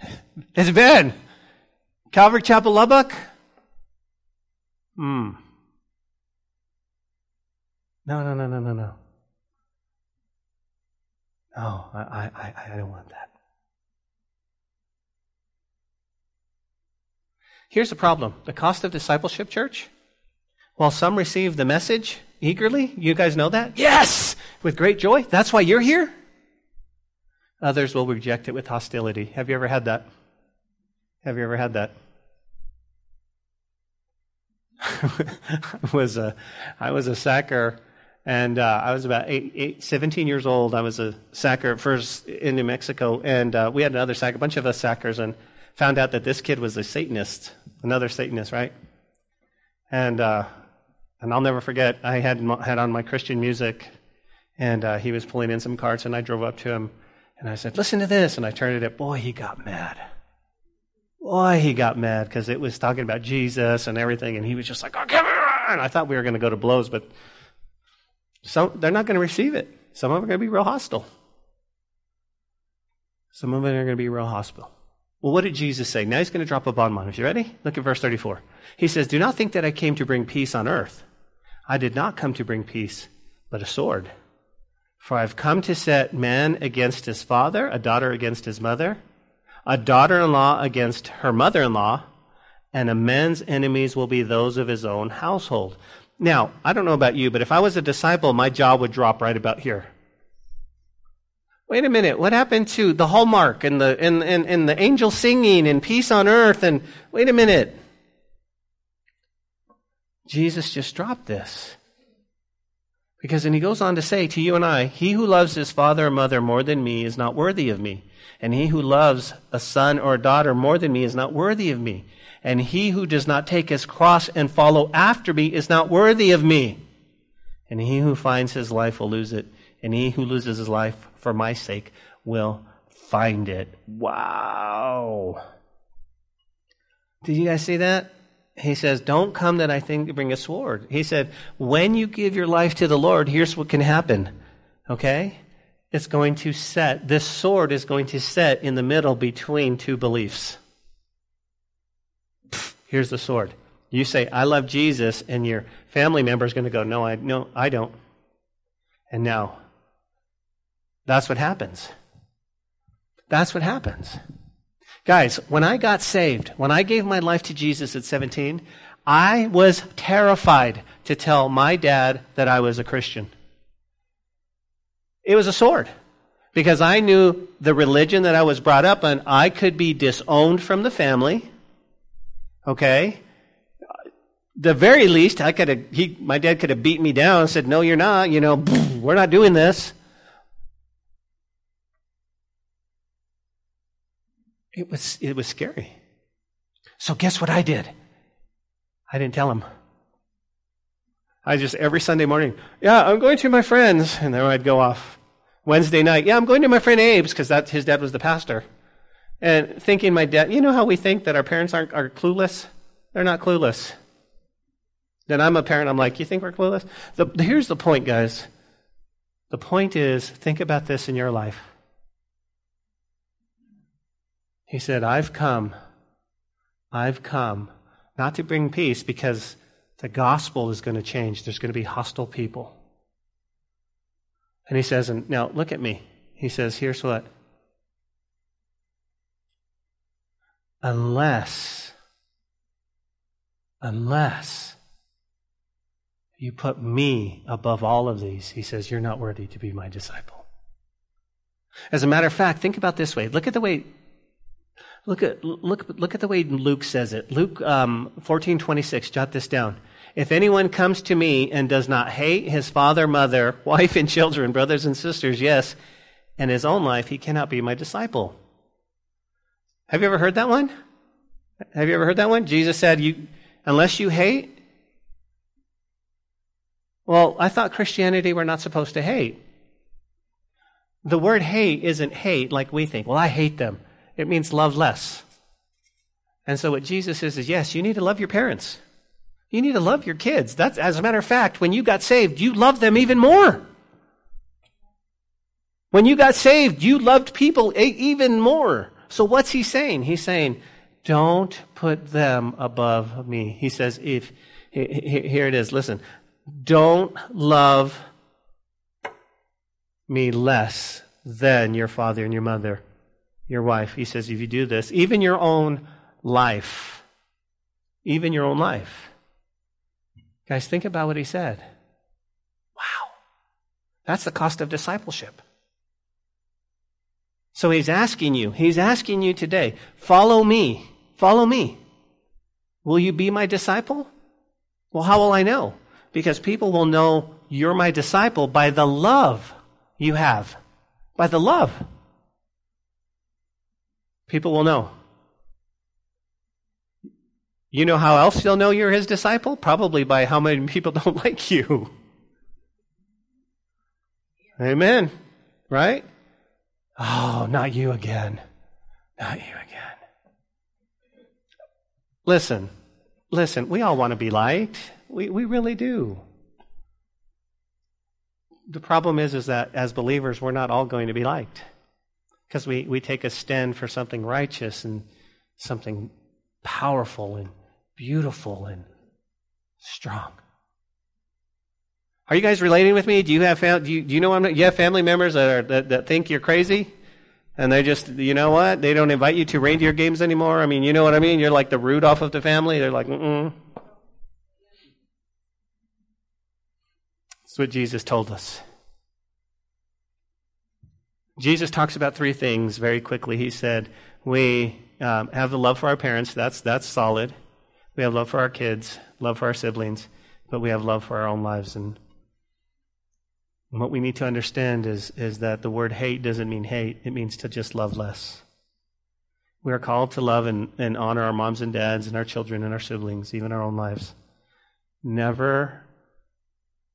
It's Ben. Calvary Chapel, Lubbock? Hmm. No, no, no, no, no, no. No, I, I, I don't want that. Here's the problem the cost of discipleship, church. While some receive the message eagerly, you guys know that? Yes! With great joy. That's why you're here. Others will reject it with hostility. Have you ever had that? Have you ever had that? Was a, I was a sacker, and uh, I was about eight, eight, 17 years old. I was a sacker at first in New Mexico, and uh, we had another sack, a bunch of us sackers, and found out that this kid was a Satanist, another Satanist, right? And uh, and I'll never forget. I had had on my Christian music, and uh, he was pulling in some carts, and I drove up to him, and I said, "Listen to this," and I turned it up. Boy, he got mad. Boy, he got mad because it was talking about Jesus and everything, and he was just like, "Oh, come on!" I thought we were going to go to blows, but some they're not going to receive it. Some of them are going to be real hostile. Some of them are going to be real hostile. Well, what did Jesus say? Now he's going to drop a bomb on us. You ready? Look at verse 34. He says, Do not think that I came to bring peace on earth. I did not come to bring peace, but a sword. For I've come to set man against his father, a daughter against his mother, a daughter in law against her mother in law, and a man's enemies will be those of his own household. Now, I don't know about you, but if I was a disciple, my jaw would drop right about here. Wait a minute, what happened to the hallmark and the and, and, and the angel singing and peace on earth and wait a minute. Jesus just dropped this. Because and he goes on to say to you and I, he who loves his father or mother more than me is not worthy of me. And he who loves a son or a daughter more than me is not worthy of me. And he who does not take his cross and follow after me is not worthy of me. And he who finds his life will lose it. And he who loses his life for my sake will find it. Wow. Did you guys see that? He says, Don't come that I think to bring a sword. He said, When you give your life to the Lord, here's what can happen. Okay? It's going to set, this sword is going to set in the middle between two beliefs. Here's the sword. You say, I love Jesus, and your family member is going to go, No, I, no, I don't. And now, that's what happens. That's what happens. Guys, when I got saved, when I gave my life to Jesus at 17, I was terrified to tell my dad that I was a Christian. It was a sword because I knew the religion that I was brought up in, I could be disowned from the family. Okay? The very least, I could have, he, my dad could have beat me down and said, no, you're not, you know, we're not doing this. It was, it was scary. So guess what I did? I didn't tell him. I just, every Sunday morning, yeah, I'm going to my friends. And then I'd go off. Wednesday night, yeah, I'm going to my friend Abe's because that his dad was the pastor. And thinking my dad, you know how we think that our parents aren't are clueless? They're not clueless. Then I'm a parent, I'm like, you think we're clueless? The, here's the point, guys. The point is, think about this in your life. He said, I've come. I've come not to bring peace because the gospel is going to change. There's going to be hostile people. And he says, and now look at me. He says, here's what. Unless, unless you put me above all of these, he says, you're not worthy to be my disciple. As a matter of fact, think about this way. Look at the way Look at, look, look at the way Luke says it. Luke um, 14, 26, jot this down. If anyone comes to me and does not hate his father, mother, wife, and children, brothers and sisters, yes, and his own life, he cannot be my disciple. Have you ever heard that one? Have you ever heard that one? Jesus said, "You, unless you hate." Well, I thought Christianity we're not supposed to hate. The word hate isn't hate like we think. Well, I hate them. It means love less. And so what Jesus says is, yes, you need to love your parents. You need to love your kids. That's, as a matter of fact, when you got saved, you loved them even more. When you got saved, you loved people even more. So what's he saying? He's saying, don't put them above me. He says, if, here it is, listen, don't love me less than your father and your mother your wife. He says, if you do this, even your own life, even your own life. Guys, think about what he said. Wow. That's the cost of discipleship. So he's asking you, he's asking you today, follow me, follow me. Will you be my disciple? Well, how will I know? Because people will know you're my disciple by the love you have. By the love. People will know. You know how else you'll know you're his disciple? Probably by how many people don't like you. Amen. Right? Oh, not you again. Not you again. Listen, listen, we all want to be liked. We, we really do. The problem is, is that as believers, we're not all going to be liked because we, we take a stand for something righteous and something powerful and beautiful and strong. Are you guys relating with me? Do you have fam- do you, do you know I'm, you have family members that, are, that that think you're crazy, and they just you know what they don't invite you to reindeer games anymore? I mean, you know what I mean? You're like the Rudolph of the family. They're like, mm. That's what Jesus told us. Jesus talks about three things very quickly. He said, We um, have the love for our parents, that's, that's solid. We have love for our kids, love for our siblings, but we have love for our own lives. And what we need to understand is, is that the word hate doesn't mean hate, it means to just love less. We are called to love and, and honor our moms and dads and our children and our siblings, even our own lives. Never,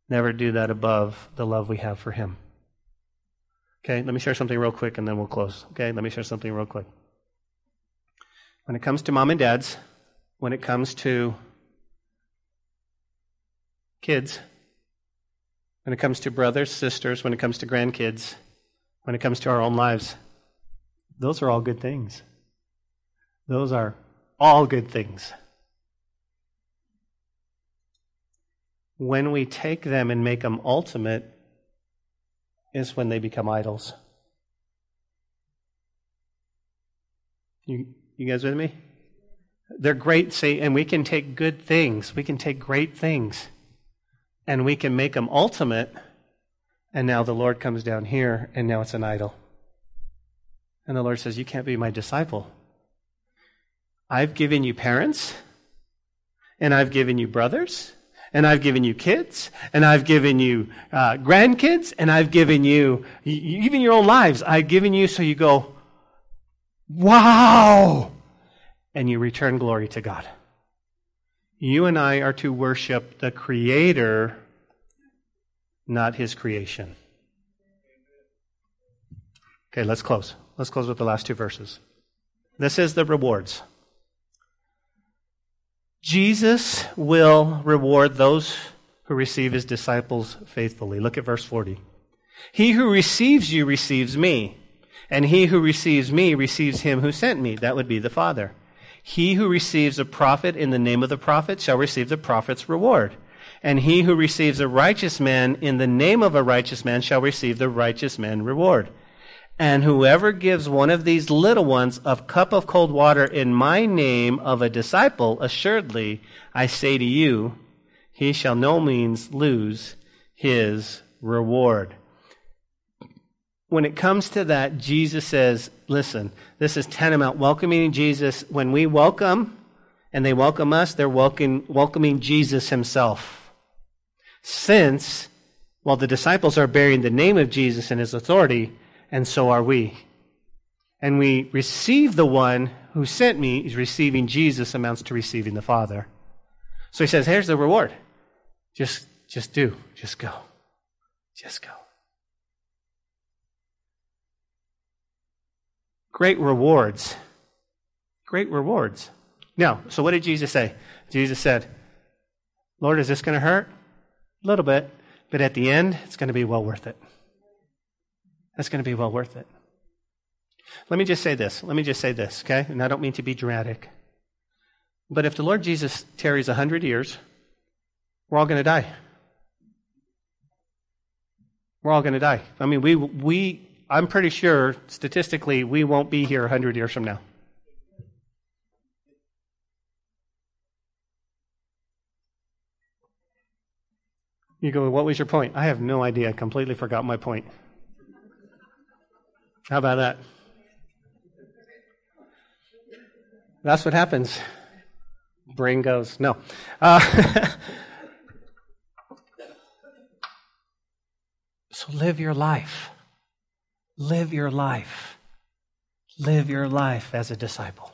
never do that above the love we have for Him. Okay, let me share something real quick and then we'll close. Okay, let me share something real quick. When it comes to mom and dads, when it comes to kids, when it comes to brothers, sisters, when it comes to grandkids, when it comes to our own lives, those are all good things. Those are all good things. When we take them and make them ultimate, is when they become idols. You, you guys with me? They're great, say, and we can take good things, we can take great things, and we can make them ultimate, and now the Lord comes down here, and now it's an idol. And the Lord says, You can't be my disciple. I've given you parents, and I've given you brothers, and I've given you kids, and I've given you uh, grandkids, and I've given you even your own lives. I've given you so you go, wow, and you return glory to God. You and I are to worship the Creator, not His creation. Okay, let's close. Let's close with the last two verses. This is the rewards. Jesus will reward those who receive his disciples faithfully. Look at verse 40. He who receives you receives me, and he who receives me receives him who sent me. That would be the Father. He who receives a prophet in the name of the prophet shall receive the prophet's reward. And he who receives a righteous man in the name of a righteous man shall receive the righteous man reward. And whoever gives one of these little ones a cup of cold water in my name of a disciple, assuredly, I say to you, he shall no means lose his reward. when it comes to that, Jesus says, listen, this is tantamount welcoming Jesus. When we welcome and they welcome us, they're welcoming, welcoming Jesus himself. Since, while the disciples are bearing the name of Jesus and his authority, and so are we. And we receive the one who sent me is receiving Jesus amounts to receiving the Father. So he says, here's the reward. Just, just do. Just go. Just go. Great rewards. Great rewards. Now, so what did Jesus say? Jesus said, Lord, is this going to hurt? A little bit. But at the end, it's going to be well worth it. That's going to be well worth it. Let me just say this. Let me just say this, okay? And I don't mean to be dramatic. But if the Lord Jesus tarries a hundred years, we're all going to die. We're all going to die. I mean, we, we, I'm pretty sure statistically we won't be here a hundred years from now. You go, what was your point? I have no idea. I completely forgot my point. How about that? That's what happens. Brain goes, no. Uh, so live your life. Live your life. Live your life as a disciple.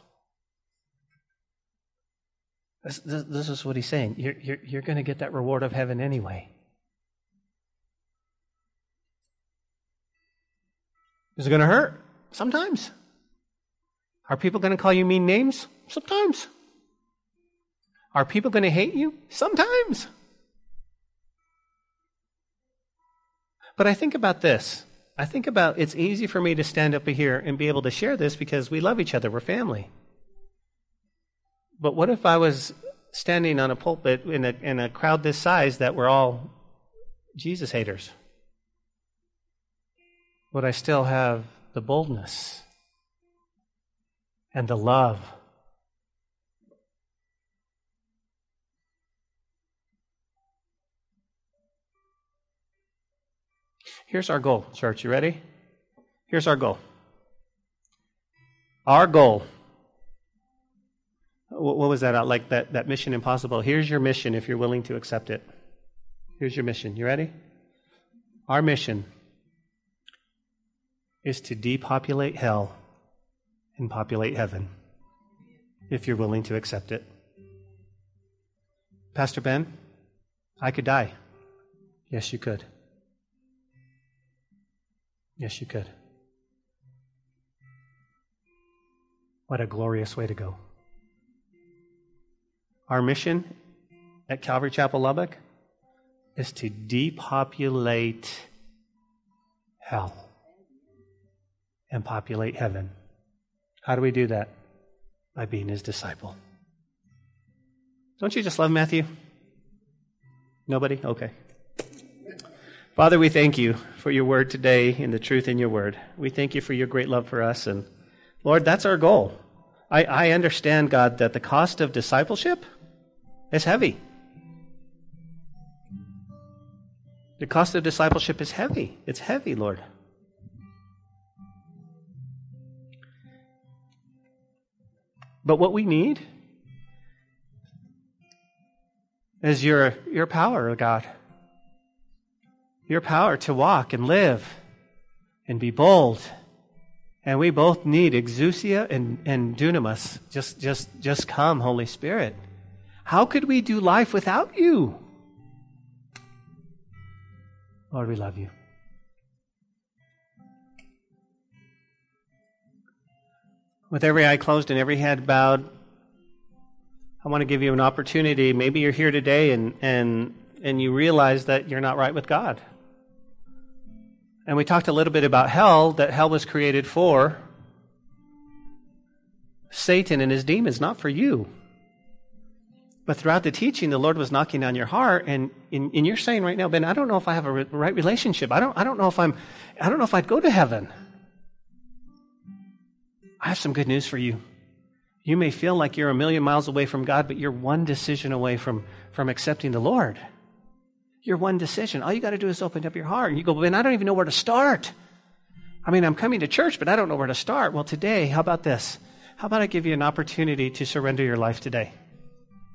This, this, this is what he's saying. You're, you're, you're going to get that reward of heaven anyway. Is it going to hurt? Sometimes. Are people going to call you mean names? Sometimes. Are people going to hate you? Sometimes. But I think about this. I think about it's easy for me to stand up here and be able to share this because we love each other. We're family. But what if I was standing on a pulpit in a, in a crowd this size that were all Jesus haters? Would I still have the boldness and the love? Here's our goal, church. You ready? Here's our goal. Our goal. What was that? Uh, like that, that mission impossible. Here's your mission if you're willing to accept it. Here's your mission. You ready? Our mission is to depopulate hell and populate heaven, if you're willing to accept it. Pastor Ben, I could die. Yes, you could. Yes, you could. What a glorious way to go. Our mission at Calvary Chapel Lubbock is to depopulate hell and populate heaven. How do we do that? By being his disciple. Don't you just love Matthew? Nobody? Okay. Father, we thank you for your word today and the truth in your word. We thank you for your great love for us. And Lord, that's our goal. I, I understand, God, that the cost of discipleship is heavy. The cost of discipleship is heavy. It's heavy, Lord. But what we need is your, your power, God. Your power to walk and live and be bold. And we both need exousia and, and dunamis. Just, just, just come, Holy Spirit. How could we do life without you? Lord, we love you. With every eye closed and every head bowed, I want to give you an opportunity. Maybe you're here today and, and, and you realize that you're not right with God. And we talked a little bit about hell, that hell was created for Satan and his demons, not for you. But throughout the teaching, the Lord was knocking on your heart, and, and, and you're saying right now, Ben, I don't know if I have a right relationship. I don't, I don't know if I'm, I don't know if I'd go to heaven. I have some good news for you. You may feel like you're a million miles away from God, but you're one decision away from, from accepting the Lord. You're one decision. All you got to do is open up your heart. And you go, Ben, I don't even know where to start. I mean, I'm coming to church, but I don't know where to start. Well, today, how about this? How about I give you an opportunity to surrender your life today?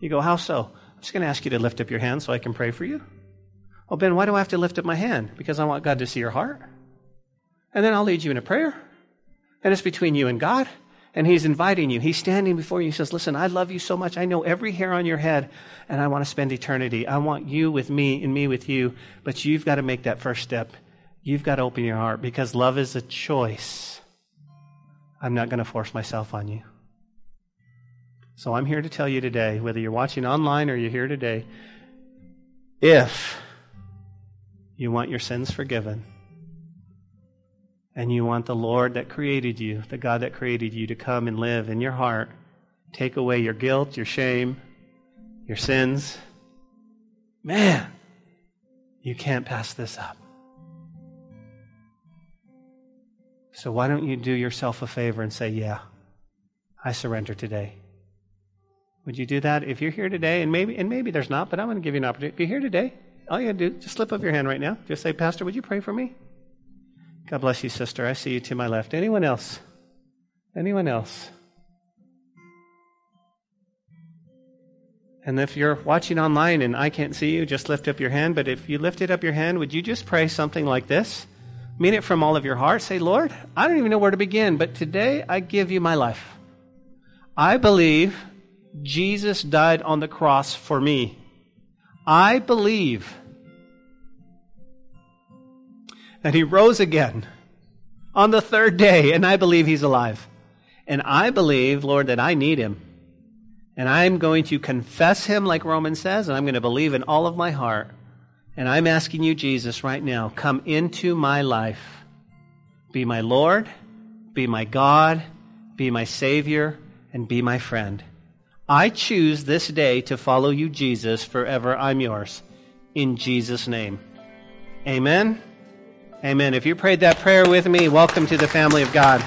You go, how so? I'm just going to ask you to lift up your hand so I can pray for you. Well, Ben, why do I have to lift up my hand? Because I want God to see your heart. And then I'll lead you in a prayer. And it's between you and God. And He's inviting you. He's standing before you. He says, Listen, I love you so much. I know every hair on your head, and I want to spend eternity. I want you with me and me with you. But you've got to make that first step. You've got to open your heart because love is a choice. I'm not going to force myself on you. So I'm here to tell you today, whether you're watching online or you're here today, if you want your sins forgiven and you want the Lord that created you, the God that created you, to come and live in your heart, take away your guilt, your shame, your sins, man, you can't pass this up. So why don't you do yourself a favor and say, Yeah, I surrender today. Would you do that if you're here today? And maybe and maybe there's not, but I'm going to give you an opportunity. If you're here today, all you got to do just slip up your hand right now. Just say, Pastor, would you pray for me? God bless you, sister. I see you to my left. Anyone else? Anyone else? And if you're watching online and I can't see you, just lift up your hand. But if you lifted up your hand, would you just pray something like this? Mean it from all of your heart. Say, Lord, I don't even know where to begin, but today I give you my life. I believe Jesus died on the cross for me. I believe that he rose again on the third day, and I believe he's alive. And I believe, Lord, that I need him. And I'm going to confess him, like Romans says, and I'm going to believe in all of my heart. And I'm asking you, Jesus, right now, come into my life. Be my Lord, be my God, be my Savior, and be my friend. I choose this day to follow you, Jesus, forever. I'm yours. In Jesus' name. Amen. Amen. If you prayed that prayer with me, welcome to the family of God.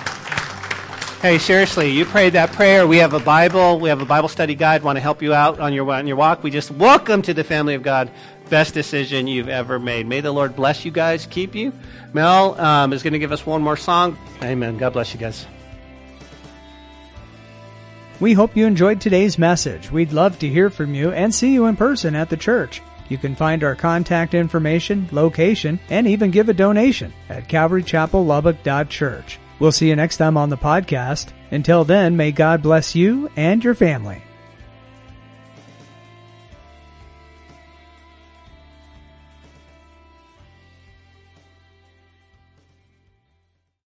Hey, seriously, you prayed that prayer. We have a Bible. We have a Bible study guide. Want to help you out on your on your walk? We just welcome to the family of God. Best decision you've ever made. May the Lord bless you guys, keep you. Mel um, is going to give us one more song. Amen. God bless you guys. We hope you enjoyed today's message. We'd love to hear from you and see you in person at the church. You can find our contact information, location, and even give a donation at calvarychapellubbock.church. We'll see you next time on the podcast. Until then, may God bless you and your family.